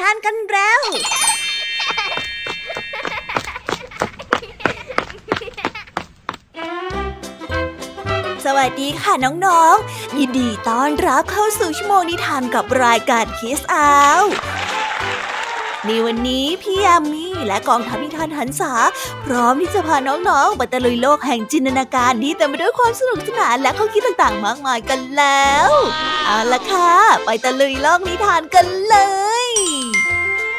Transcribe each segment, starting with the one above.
ทานกันแล้ว สวัสดีค่ะน้องๆ ยินดีต้อนรับเข้าสู่ชั่วโมงนิทานกับรายการคิสอาวในวันนี้พี่ยามีและกองทัพนิทานหันษา พร้อมที่จะพาน้องๆไปตะลุยโลกแห่งจินตนาการที่เต็มไปด้วยความสนุกสนานและข้อคิดต่างๆ มากมายกันแล้ว เอาละค่ะ ไปตะลุยโลกนิทานกันเลย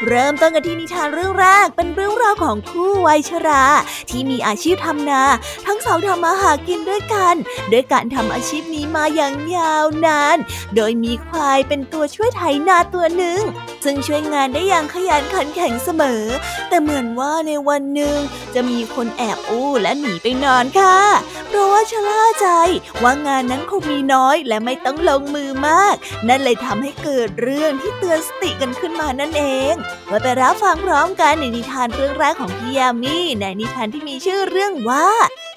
เริ่มต้นกันที่นิทานเรื่องแรกเป็นเรื่องราวของคู่วัยชรา ที่มีอาชีพทำนา ทั้งสองทำมาหากินด้วยกันด้วยการทำอาชีพนี้มาอย่างยาวนาน โดยมีควายเป็นตัวช่วยไถนาตัวหนึ่ง ซึ่งช่วยงานได้อย่างขยันขันแข็งเสมอ แต่เหมือนว่าในวันหนึ่งจะมีคนแอบอู้และหนีไปนอนค่ะ ราะว่าชะล่าใจ ว่างานนั้นคงมีน้อยและไม่ต้องลงมือมาก นั่นเลยทำให้เกิดเรื่องที่เตือนสติกันขึ้นมานั่นเองมาไปรับฟังพร้อมกันในนิทานเรื่องแรกของพี่ยามีในนิทานที่มีชื่อเรื่องว่า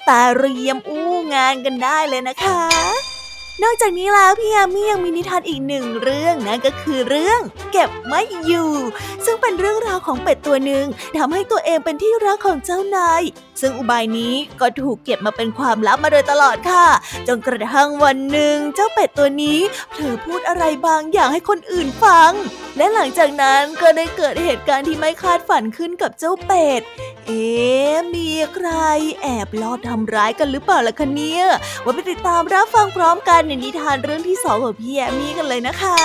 ตาเรียมอู้งานกันได้เลยนะคะ นอกจากนี้แล้วพี่ยามียังมีนิทานอีกหนึ่งเรื่องนั่นก็คือเรื่อง เก็บไม่อยู่ ซึ่งเป็นเรื่องราวของเป็ดตัวหนึ่งทำให้ตัวเองเป็นที่รักของเจ้านายซึ่งอุบายนี้ก็ถูกเก็บมาเป็นความลับมาโดยตลอดค่ะ จนกระทั่งวันหนึ่งเจ้าเป็ดตัวนี้เผลอพูดอะไรบางอย่างให้คนอื่นฟัง และหลังจากนั้นก็ได้เกิดเหตุการณ์ที่ไม่คาดฝันขึ้นกับเจ้าเป็ด เอ๊มีใครแอบลอบทำร้ายกันหรือเปล่าล่ะคะเนี่ยว่าไปติดตามรับฟังพร้อมกันในนิทานเรื่องที่สองของพี่แอมี่กันเลยนะคะ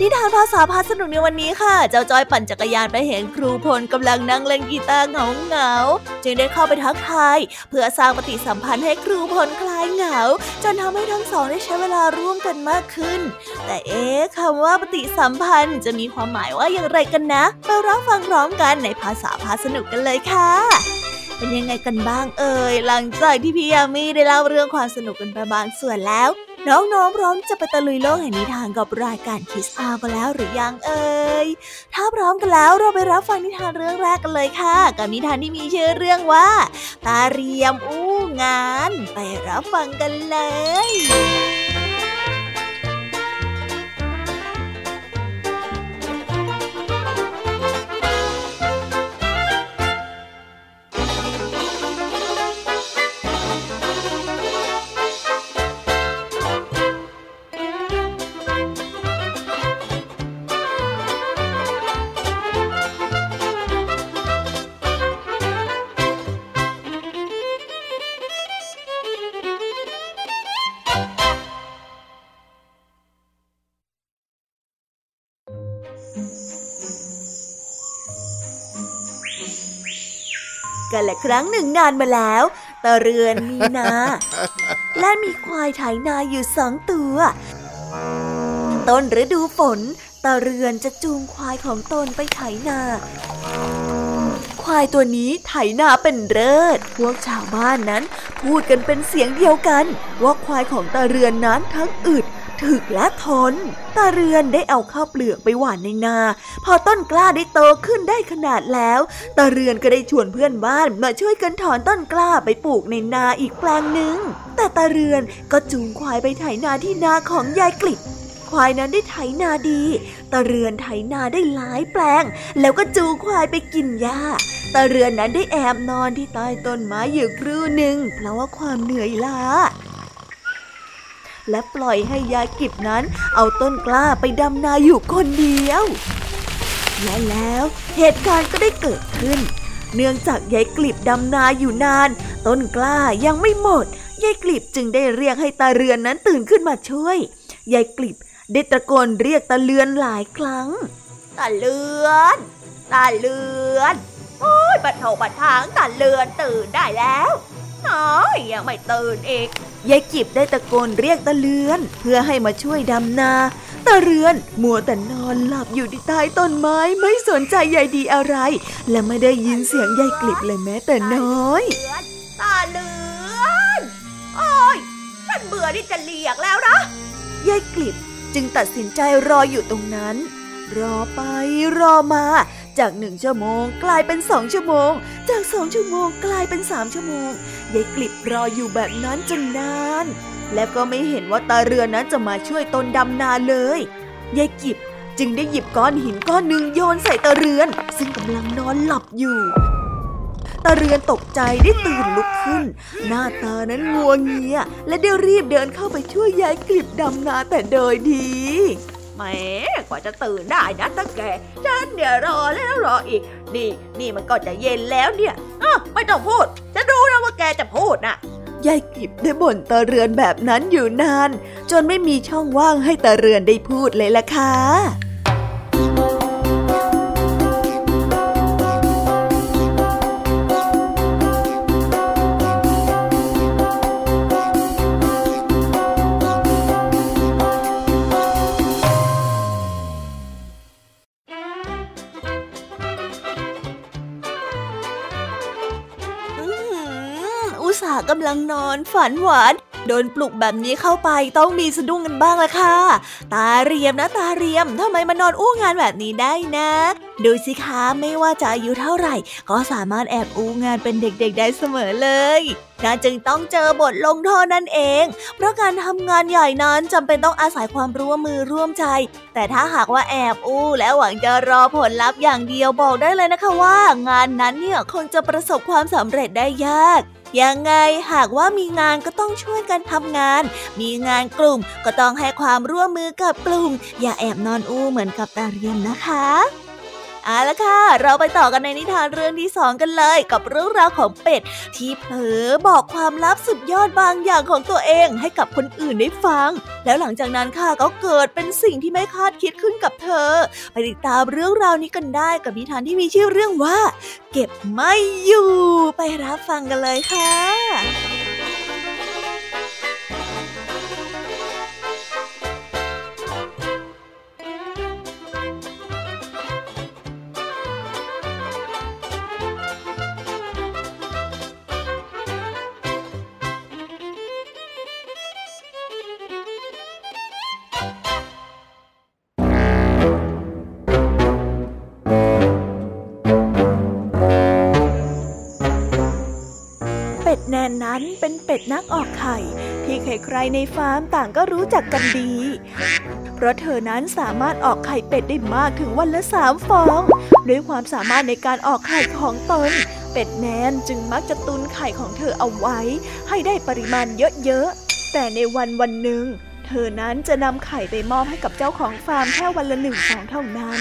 นิทานภาษาพาสนุกในวันนี้ค่ะ เจ้าจอยปั่นจักรยานไปเห็นครูพลกำลังนั่งเล่นกีตาร์เหงาเหงาจึงได้เข้าไปทักทาย เพื่อสร้างปฏิสัมพันธ์ให้ครูพลคลายเหงา จนทำให้ทั้งสองได้ใช้เวลาร่วมกันมากขึ้น แต่เอ๊ะคำว่าปฏิสัมพันธ์จะมีความหมายว่าอย่างไรกันนะไปรับฟังพร้อมกันในภาษาพาสนุกกันเลยค่ะเป็นยังไงกันบ้างเอ่ยหลังจากที่พี่ยามีได้เล่าเรื่องความสนุกกันไปบางส่วนแล้ว น้องๆพร้อมจะไปตะลุยโลกแห่งนิทานกับรายการคิสอากันแล้วหรือยังเอ่ย ถ้าพร้อมกันแล้วเราไปรับฟังนิทานเรื่องแรกกันเลยค่ะ กับนิทานที่มีชื่อเรื่องว่า ตาเรียมอู้งาน ไปรับฟังกันเลย กันและครั้งหนึ่งนานมาแล้วตะเรือนมีนา และมีควายไถนาอยู่สองตัว ต้นฤดูฝนตะเรือนจะจูงควายของตนไปไถนา ควายตัวนี้ไถนาเป็นเลิศพวกชาวบ้านนั้นพูดกันเป็นเสียงเดียวกัน ว่าควายของตาเรือนนั้นทั้งอึด ถึกและทนตาเรือนได้เอาข้าวเปลือกไปหว่านในนา พอต้นกล้าได้โตขึ้นได้ขนาดแล้วตาเรือนก็ได้ชวนเพื่อนบ้านมาช่วยกันถอนต้นกล้าไปปลูกในนาอีกแปลงหนึ่งแต่ตาเรือนก็จูงควายไปไถนาที่นาของยายกลิบควายนั้นได้ไถนาดีตาเรือนไถนาได้หลายแปลง แล้วก็จูงควายไปกินหญ้าตาเรือนนั้นได้แอบนอนที่ใต้ต้นไม้อยู่ครู่หนึ่งเพราะว่าความเหนื่อยล้า และปล่อยให้ยายกิบนั้นเอาต้นกล้าไปดำนาอยู่คนเดียว และแล้วเหตุการณ์ก็ได้เกิดขึ้น เนื่องจากยายกลิบดำนาอยู่นาน ต้นกล้ายังไม่หมดยายกลิบจึงได้เรียกให้ตาเรือนนั้นตื่นขึ้นมาช่วยยายกลิบได้ตะโกนเรียกตาเลือนหลายครั้ง ตาเลือน ตาเลือน โอ้ยบัดเถาบัดทางตาเลือนตื่นได้แล้ว น้อยยังไม่ตื่นอีกยายกิบได้ตะโกนเรียกตาเลือน เพื่อให้มาช่วยดำนาตาเรือนมัวแต่นอนหลับอยู่ที่ใต้ต้นไม้ไม่สนใจยายดีอะไร และไม่ได้ยินเสียงยายกลิบเลยแม้แต่น้อยตาเลือนโอ้ยฉันเบื่อที่จะเลียกแล้วนะยายกลิบจึงตัดสินใจรออยู่ตรงนั้น รอไปรอมา จากหนึ่งชั่วโมง กลายเป็นสองชั่วโมง จากสองชั่วโมงกลายเป็นสามชั่วโมงยายกลิบรออยู่แบบนั้นจนนาน และก็ไม่เห็นว่าตาเรือนั้นจะมาช่วยตนดำนาเลยยายกิบจึงได้หยิบก้อนหินก้อนหนึ่งโยนใส่ตะเรือน ซึ่งกำลังนอนหลับอยู่ตาเรือนตกใจได้ตื่นลุกขึ้น หน้าตานั้นงัวงเงีย และได้รีบเดินเข้าไปช่วยยายกลิบดำนาแต่โดยดี แหมกว่าจะตื่นได้นะตะแกฉันเนี่ยรอแล้วรออีก นี่นี่มันก็จะเย็นแล้วเนี่ยอะไม่ต้องพูด จะรู้นะว่าแกจะพูดนะยายกิบได้บ่นตะเรือนแบบนั้นอยู่นาน จนไม่มีช่องว่างให้ตะเรือนได้พูดเลยล่ะค่ะ นอนฝันหวาน โดนปลุกแบบนี้เข้าไปต้องมีสะดุ้งกันบ้างละค่ะ ตาเรียมนะตาเรียมทำไมมานอนอู้งานแบบนี้ได้นะ ดูสิคะไม่ว่าจะอายุเท่าไหร่ ก็สามารถแอบอู้งานเป็นเด็กๆได้เสมอเลยน่าจึงต้องเจอบทลงโทษนั่นเอง เพราะการทำงานใหญ่นั้นจำเป็นต้องอาศัยความร่วมมือร่วมใจ แต่ถ้าหากว่าแอบอู้แล้วหวังจะรอผลลัพธ์อย่างเดียวบอกได้เลยนะคะว่า งานนั้นเนี่ยคงจะประสบความสำเร็จได้ยาก ยังไงหากว่ามีงานก็ต้องช่วยกันทำงาน มีงานกลุ่มก็ต้องให้ความร่วมมือกับกลุ่ม อย่าแอบนอนอู้เหมือนกับตาเรียมนะคะ เอาละค่ะ เราไปต่อกันในนิทานเรื่องที่สองกันเลย กับเรื่องราวของเป็ด ที่เผลอบอกความลับสุดยอดบางอย่างของตัวเองให้กับคนอื่นได้ฟัง แล้วหลังจากนั้นค่ะก็เกิดเป็นสิ่งที่ไม่คาดคิดขึ้นกับเธอ ไปติดตามเรื่องราวนี้กันได้กับนิทานที่มีชื่อเรื่องว่า เก็บไม่อยู่ ไปรับฟังกันเลยค่ะ เป็นเป็ดนักออกไข่ ที่ใครๆในฟาร์มต่างก็รู้จักกันดี เพราะเธอนั้นสามารถออกไข่เป็ดได้มากถึงวันละสามฟอง ด้วยความสามารถในการออกไข่ของตน เป็ดแนนจึงมักจะตุนไข่ของเธอเอาไว้ ให้ได้ปริมาณเยอะๆ แต่ในวันวันหนึ่ง เธอนั้นจะนำไข่ไปมอบให้กับเจ้าของฟาร์มแค่วันละหนึ่งฟองเท่านั้น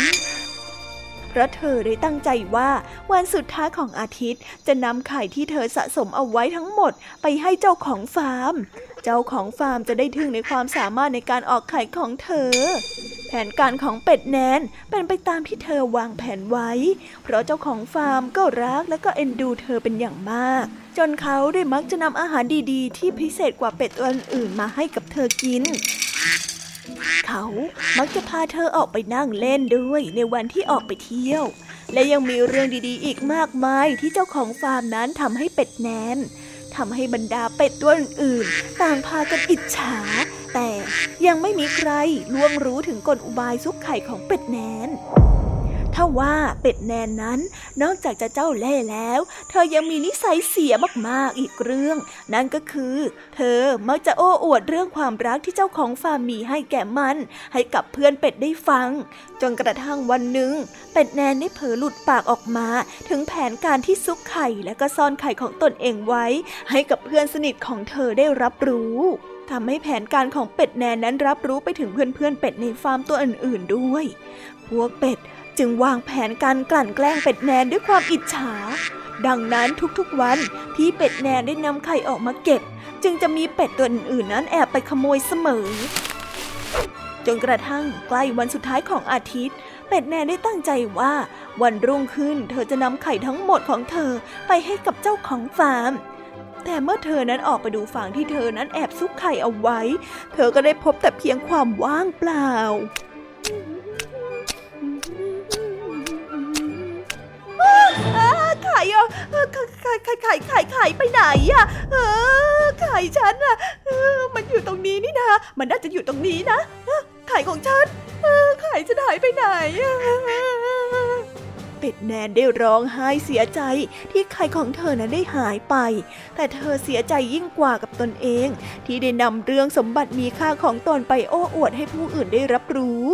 พราะเธอได้ตั้งใจว่าวันสุดท้ายของอาทิตย์ จะนำไข่ที่เธอสะสมเอาไว้ทั้งหมด ไปให้เจ้าของฟาร์ม เจ้าของฟาร์มจะได้ถึงในความสามารถในการออกไข่ของเธอ แผนการของเป็ดแนนเป็นไปตามที่เธอวางแผนไว้ เพราะเจ้าของฟาร์มก็รักและก็เอ็นดูเธอเป็นอย่างมาก จนเขาได้มักจะนำอาหารดีๆ ที่พิเศษกว่าเป็ดตัวอื่นมาให้กับเธอกิน เขามักจะพาเธอออกไปนั่งเล่นด้วยในวันที่ออกไปเที่ยว และยังมีเรื่องดีๆ อีกมากมายที่เจ้าของฟาร์มนั้นทำให้เป็ดแนนทำให้บรรดาเป็ดตัวอื่นๆต่างพากันอิจฉา แต่ยังไม่มีใครล่วงรู้ถึงกลอุบายซุกไข่ของเป็ดแนน ถ้าว่าเป็ดแนนนั้น นอกจากจะเจ้าเล่แล้ว เธอยังมีนิสัยเสียมากๆอีกเรื่อง นั่นก็คือ เธอมักจะโอ้อวดเรื่องความรักที่เจ้าของฟาร์มมีให้แก่มัน ให้กับเพื่อนเป็ดได้ฟัง จนกระทั่งวันหนึ่ง เป็ดแนนได้เผลอหลุดปากออกมา ถึงแผนการที่ซุกไข่และก็ซ่อนไข่ของตนเองไว้ ให้กับเพื่อนสนิทของเธอได้รับรู้ทำให้แผนการของเป็ดแนนนั้นรับรู้ไปถึงเพื่อนๆเป็ดในฟาร์มตัวอื่นๆด้วย พวกเป็ด จึงวางแผนการกลั่นแกล้งเป็ดแนนด้วยความอิจฉา ดังนั้นทุกๆวันที่เป็ดแนนได้นำไข่ออกมาเก็บ จึงจะมีเป็ดตัวอื่นๆ นั้นแอบไปขโมยเสมอ จนกระทั่งใกล้วันสุดท้ายของอาทิตย์ เป็ดแนนได้ตั้งใจว่า วันรุ่งขึ้นเธอจะนำไข่ทั้งหมดของเธอไปให้กับเจ้าของฟาร์มแต่เมื่อเธอนั้นออกไปดูฟางที่เธอนั้นแอบซุกไข่เอาไว้ เธอก็ได้พบแต่เพียงความว่างเปล่า ไข่อะไข่ไข่ไข่ไข่ไข่ไปไหนอะไข่ฉันอะมันอยู่ตรงนี้นี่นะมันน่าจะอยู่ตรงนี้นะไข่ของฉันไข่จะหายไปไหนอะ เป็ดแนนได้ร้องไห้เสียใจที่ไข่ของเธอนั้นได้หายไป แต่เธอเสียใจยิ่งกว่ากับตนเอง ที่ได้นำเรื่องสมบัติมีค่าของตนไปโอ้อวดให้ผู้อื่นได้รับรู้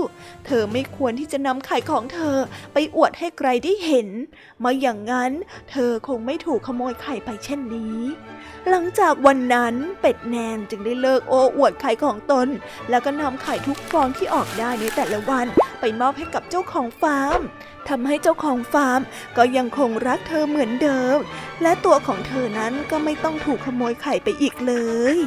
เธอไม่ควรที่จะนำไข่ของเธอไปอวดให้ใครได้เห็นมาอย่างนั้นเธอคงไม่ถูกขโมยไข่ไปเช่นนี้ หลังจากวันนั้นเป็ดแนนจึงได้เลิกโอ้อวดไข่ของตน แล้วก็นำไข่ทุกฟองที่ออกได้ในแต่ละวันไปมอบให้กับเจ้าของฟาร์ม ทำให้เจ้าของฟาร์มก็ยังคงรักเธอเหมือนเดิม และตัวของเธอนั้นก็ไม่ต้องถูกขโมยไข่ไปอีกเลย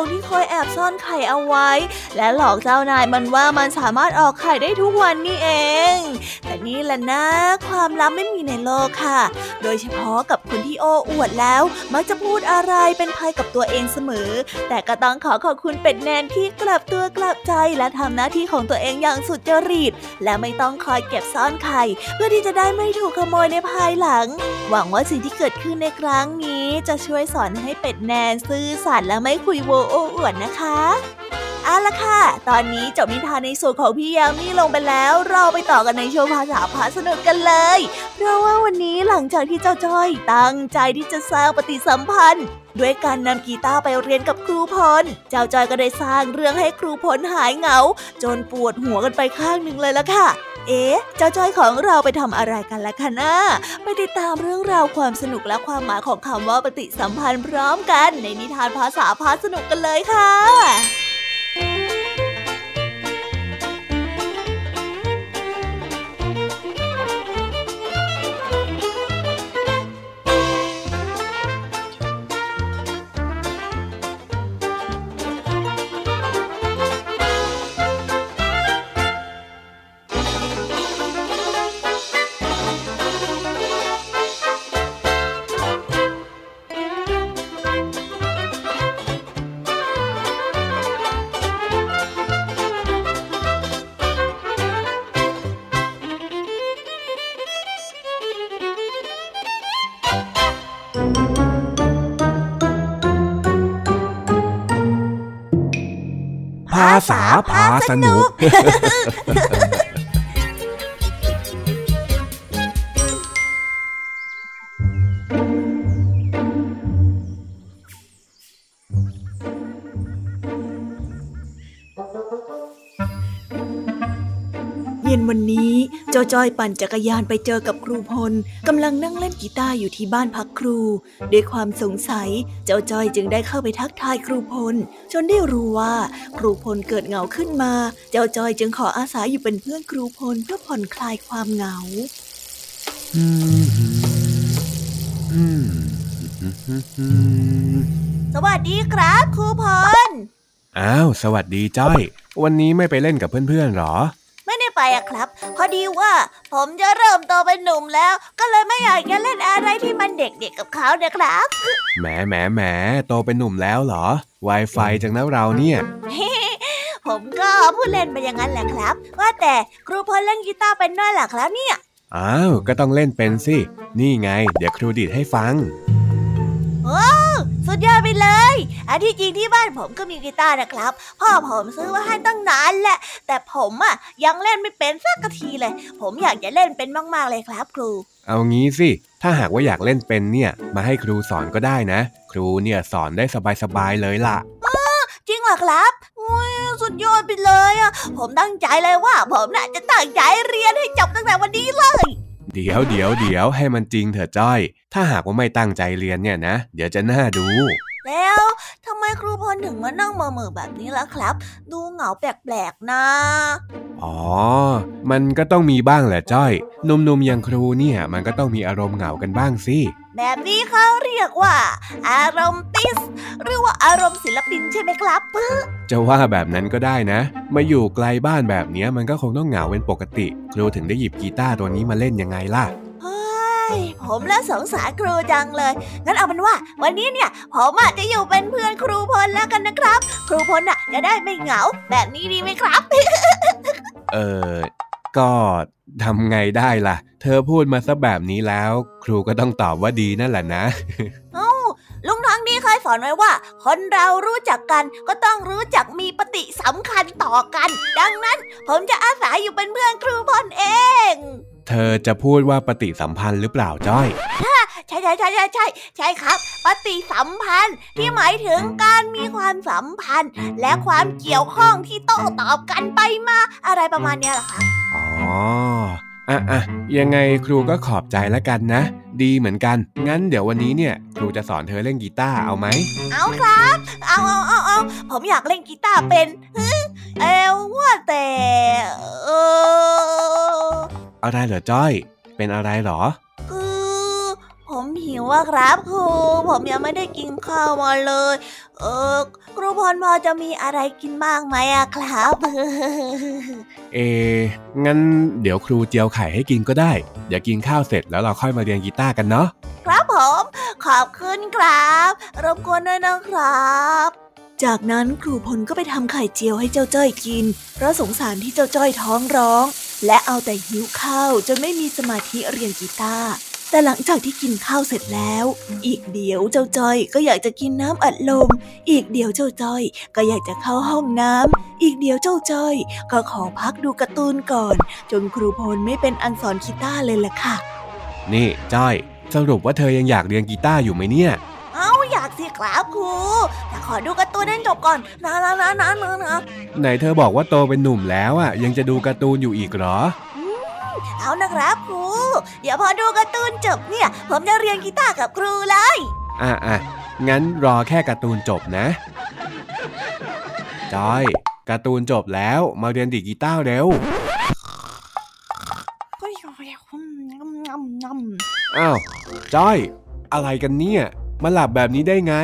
งที่คอยแอบซ่อนไข่เอาไว้ และหลอกเจ้านายมันว่ามันสามารถออกไข่ได้ทุกวันนี่เอง แต่นี่แหละนะ ความลับไม่มีในโลกค่ะ โดยเฉพาะกับ โออวดแล้ว มักจะพูดอะไรเป็นภัยกับตัวเองเสมอ แต่ก็ต้องขอขอบคุณเป็ดแนนที่กลับตัวกลับใจและทำหน้าที่ของตัวเองอย่างสุดจริต และไม่ต้องคอยเก็บซ่อนไข่เพื่อที่จะได้ไม่ถูกขโมยในภายหลัง หวังว่าสิ่งที่เกิดขึ้นในครั้งนี้ จะช่วยสอนให้เป็ดแนนซื่อสัตย์และไม่คุยโวโอ้อวดนะคะ เอาละค่ะ ตอนนี้จบนิทานในส่วนของพี่ยามีลงไปแล้ว เราไปต่อกันในโชว์ภาษาพาสนุกกันเลย เพราะว่าวันนี้หลังจากที่เจ้าจ้อยตั้งใจที่จะสร้างปฏิสัมพันธ์ด้วยการนำกีตาร์ไปเรียนกับครูพล เจ้าจอยก็ได้สร้างเรื่องให้ครูพลหายเหงา จนปวดหัวกันไปข้างหนึ่งเลยละค่ะ เอ๊ะ เจ้าจ้อยของเราไปทำอะไรกันล่ะคะน้าไปติดตามเรื่องราวความสนุกและความหมายของคำว่าปฏิสัมพันธ์พร้อมกัน ในนิทานภาษาพาสนุกกันเลยค่ะ ษาพาสนุกจ้าจ้อยปั่นจักรยานไปเจอกับครูพลกำลังนั่งเล่นกีตาร์อยู่ที่บ้านพักครู ด้วยความสงสัย เจ้าจ้อยจึงได้เข้าไปทักทายครูพลจนได้รู้ว่าครูพลเกิดเหงาขึ้นมา เจ้าจ้อยจึงขออาสาอยู่เป็นเพื่อนครูพลเพื่อผ่อนคลายความเหงาสวัสดีครับครูพล อ้าว สวัสดีจ้อย วันนี้ไม่ไปเล่นกับเพื่อนๆหรอ ไปอะครับ พอดีว่าผมจะเริ่มโตเป็นหนุ่มแล้ว ก็เลยไม่อยากจะเล่นอะไรที่มันเด็กๆกกับเขาเนะครับแหมแหมแหมโตเป็นหนุ่มแล้วเหรอ Wi-Fi จังนะเราเนี่ยผมก็พูดเล่นไปอย่างนั้นแหละครับ ว่าแต่ครูพลเล่นกีตาร์เป็นด้วยหรอครับเนี่ยอ้าวก็ต้องเล่นเป็นสิ นี่ไง เดี๋ยวครูดีดให้ฟังโอ้สุดยอดไปเลย อันที่จริงที่บ้านผมก็มีกีตาร์นะครับ พ่อผมซื้อมาให้ตั้งนานแหละ แต่ผมอะยังเล่นไม่เป็นสักทีเลย ผมอยากจะเล่นเป็นมากๆเลยครับ ครู เอางี้สิ ถ้าหากว่าอยากเล่นเป็นเนี่ย มาให้ครูสอนก็ได้นะ ครูเนี่ยสอนได้สบายๆเลยล่ะจริงเหรอครับอุ้ยสุดยอดไปเลยอะ ผมตั้งใจเลยว่า ผมน่ะจะตั้งใจเรียนให้จบตั้งแต่วันนี้เลย เดี๋ยวเดี๋ยวเดี๋ยวให้มันจริงเถอะจ้อย ถ้าหากว่าไม่ตั้งใจเรียนเนี่ยนะ เดี๋ยวจะน่าดู แล้วทำไมครูพลถึงมานั่งมาเมือแบบนี้ล่ะครับ ดูเหงาแปลกๆนะ อ๋อ มันก็ต้องมีบ้างแหละจ้อยหนุ่มๆอย่างครูเนี่ย มันก็ต้องมีอารมณ์เหงากันบ้างสิแบบนี้เขาเรียกว่า อารมณ์ติส หรือว่าอารมณ์ศิลปินใช่ไหมครับจะว่าแบบนั้นก็ได้นะ มาอยู่ไกลบ้านแบบเนี้ยมันก็คงต้องเหงาเป็นปกติ ครูถึงได้หยิบกีตาร์ตัวนี้มาเล่นยังไงล่ะเฮ้ ยผมและสงสารครูจังเลย งั้นเอาเป็นว่า วันนี้เนี่ยผมอาจจะอยู่เป็นเพื่อนครูพลแล้วกันนะครับ ครูพลน่ะจะได้ไม่เหงา แบบนี้ดีไหมครับ เออก็ทำไงได้ล่ะ เธอพูดมาซะแบบนี้แล้ว ครูก็ต้องตอบว่าดีนั่นแหละนะเอ้าลุงทองดีเคยสอนไว้ว่า คนเรารู้จักกันก็ต้องรู้จักมีปฏิสำคัญต่อกัน ดังนั้นผมจะอาศัยอยู่เป็นเพื่อนครูพลเอง เธอจะพูดว่าปฏิสัมพันธ์หรือเปล่าจ้อยใช่ใช่ใช่ใช่ใช่ใช่ครับ ปฏิสัมพันธ์ที่หมายถึงการมีความสัมพันธ์ และความเกี่ยวข้องที่โต้ตอบกันไปมา อะไรประมาณเนี้ยเหรอครับอ๋ออะอะยังไงครูก็ขอบใจแล้วกันนะ ดีเหมือนกัน งั้นเดี๋ยววันนี้เนี่ย ครูจะสอนเธอเล่นกีตาร์เอาไหม เอาครับ เอาเอาเอาเอาผมอยากเล่นกีตาร์เป็นฮึเอวว่าแต่เออ อะไรเหรอจ้อย เป็นอะไรเหรอ คือ ผมหิวอะครับครู ผมยังไม่ได้กินข้าวมาเลย เออครูพรพอจะมีอะไรกินบ้างไหมอะครับ เอ งั้นเดี๋ยวครูเจียวไข่ให้กินก็ได้ เดี๋ยวกินข้าวเสร็จแล้วเราค่อยมาเรียนกีตาร์กันเนาะ ครับผม ขอบคุณครับ รบกวนด้วยนะครับจากนั้นครูพลก็ไปทำไข่เจียวให้เจ้าจ้อยกิน เพราะสงสารที่เจ้าจ้อยท้องร้อง และเอาแต่หิวข้าวจนไม่มีสมาธิเรียนกีตาร์แต่หลังจากที่กินข้าวเสร็จแล้ว อีกเดี๋ยวเจ้าจ้อยก็อยากจะกินน้ำอัดลม อีกเดี๋ยวเจ้าจ้อย ก็อยากจะเข้าห้องน้ำ อีกเดี๋ยวเจ้าจ้อย ก็ขอพักดูการ์ตูนก่อน จนครูพลไม่เป็นอันสอนกีตาร์เลยล่ะค่ะ นี่จ้อย สรุปว่าเธอยังอยากเรียนกีตาร์อยู่ไหมเนี่ย ครับครูแต่ขอดูการ์ตูนให้จบก่อนนะนะนะนะนะนะไหนเธอบอกว่าโตเป็นหนุ่มแล้วอะ ยังจะดูการ์ตูนอยู่อีกเหรอเอานะครับครูเดี๋ยวพอดูการ์ตูนจบเนี่ย ผมจะเรียนกีตาร์กับครูเลย อะอะงั้นรอแค่การ์ตูนจบนะจอยการ์ตูนจบแล้วมาเรียนดีดกีตาร์เร็วอ้าวจอย อะไรกันเนี่ย มาหลับแบบนี้ได้ไง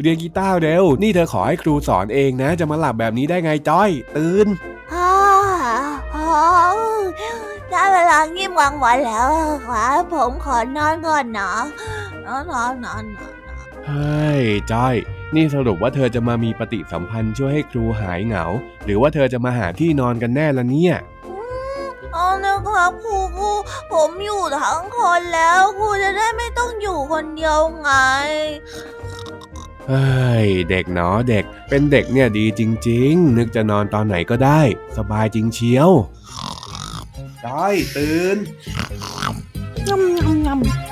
เรียนกีตาร์เร็ว นี่เธอขอให้ครูสอนเองนะ จะมาหลับแบบนี้ได้ไงจอย ตื่นฮ่าฮ่าได้เวลางีบกลางวันแล้วครับผมขอนอนก่อนนะนอนนอนนอนนอนเฮ้ยจอยนี่สรุปว่าเธอจะมามีปฏิสัมพันธ์ช่วยให้ครูหายเหงา หรือว่าเธอจะมาหาที่นอนกันแน่ละเนี่ย เอานะครับครูครูผมอยู่ทั้งคนแล้วครูจะได้ไม่ต้องอยู่คนเดียวไงเฮ้ยเด็กเนาะเด็กเป็นเด็กเนี่ยดีจริง ๆ นึกจะนอนตอนไหนก็ได้ สบายจริงเชียวจอยตื่นงำงำงำ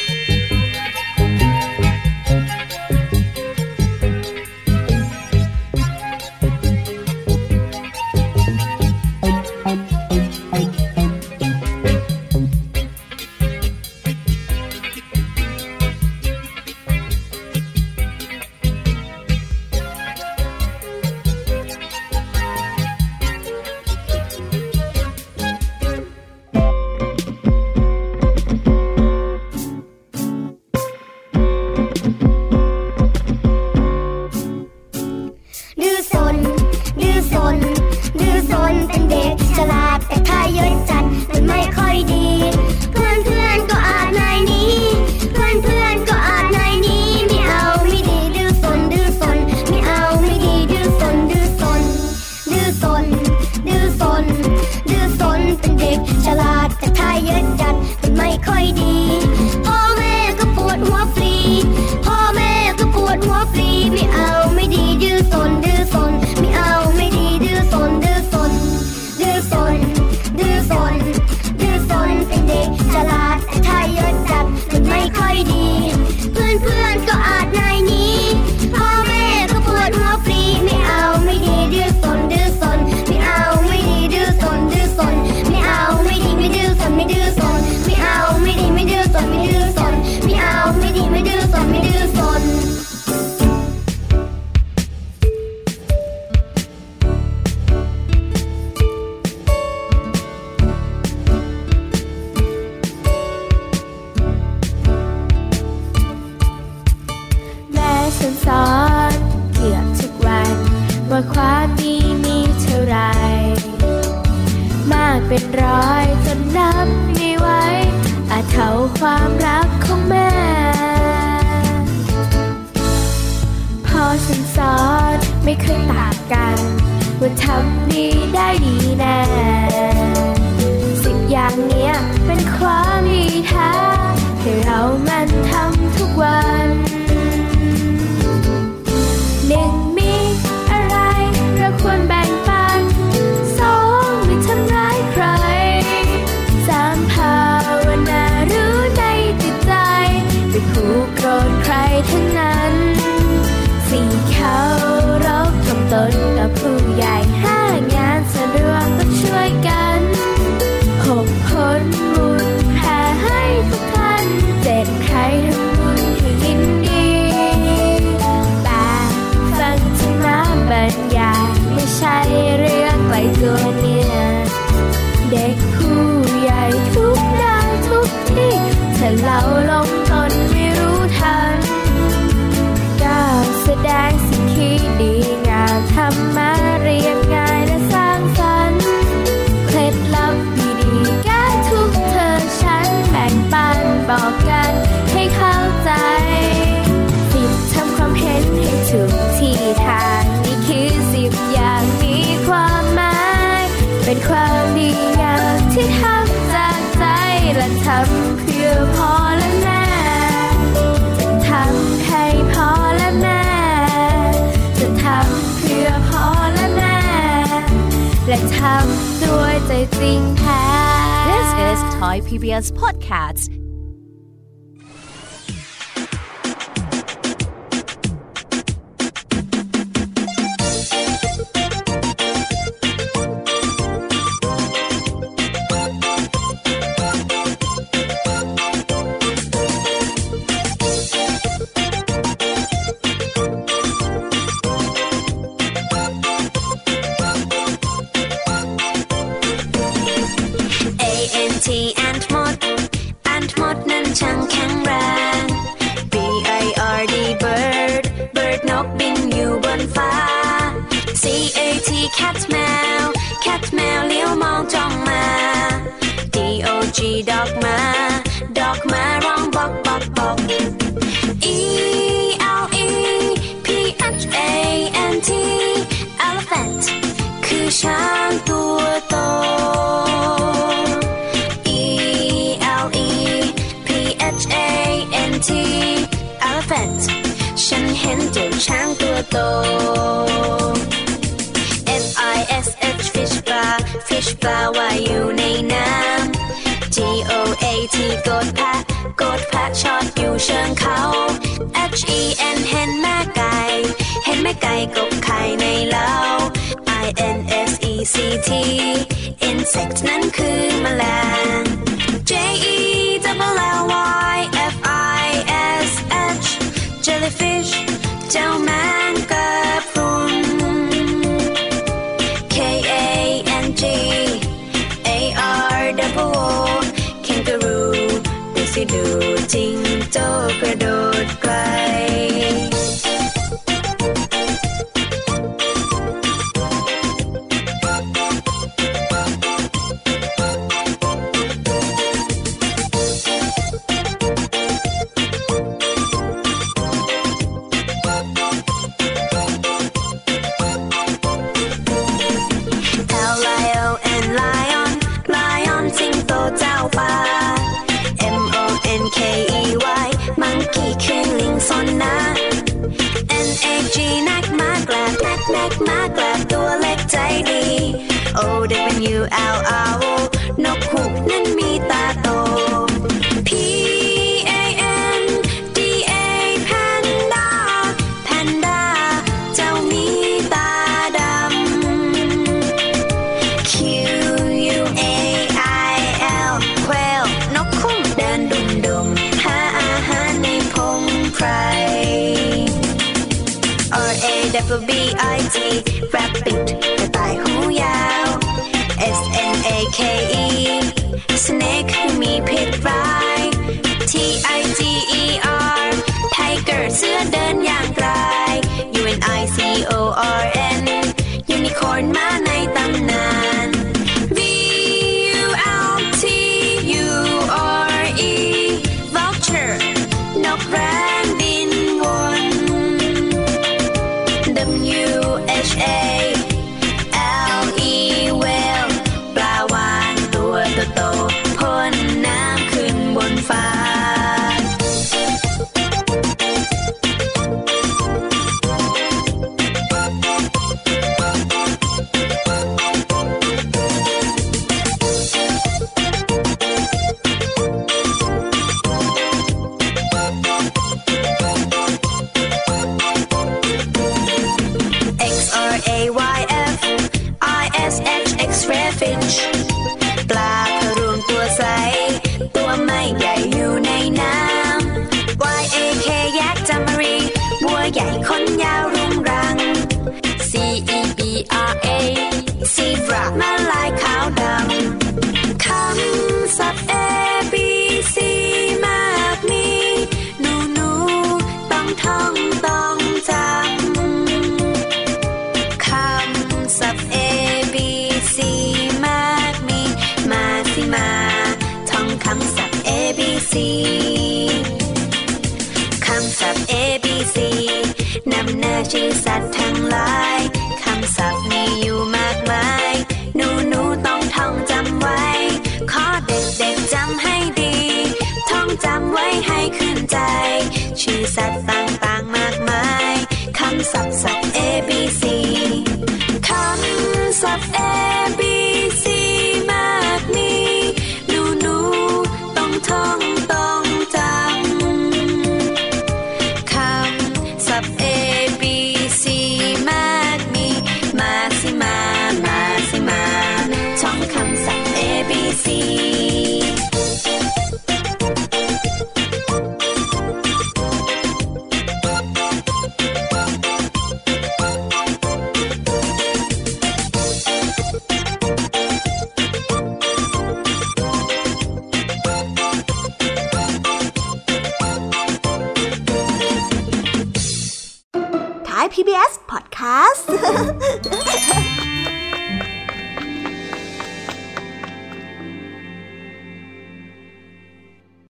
ทางนี่คือสิบอย่างมีความหมาย เป็นความดีงามที่ทำจากใจและทำเพื่อพ่อและแม่จะทำให้พ่อและแม่จะทำเพื่อพ่อและแม่ และทำด้วยใจจริงแท้ This is Thai PBS Podcast. T and mod and mod นั้นช่างแข็งแรง B I R D bird bird นกบินอยู่บนฟ้า C A T cat แมว cat แมวเลี้ยวมองจ้องมา D O G dog มาดอกมาร้องบอกบอกบอก E L E P H A N T elephant คือช้าง N T elephant ฉันเห็นเจ้าช้างตัวโต F I S H fish ปลา fish ปลาว่ายอยู่ในน้ำ G O A T กดแพะกดแพะชอดอยู่เชิงเขา H E N เห็นแม่ไก่ เห็นแม่ไก่กบไข่ในเล้า I N S E C T insect นั้นคือแมลง กระโดด are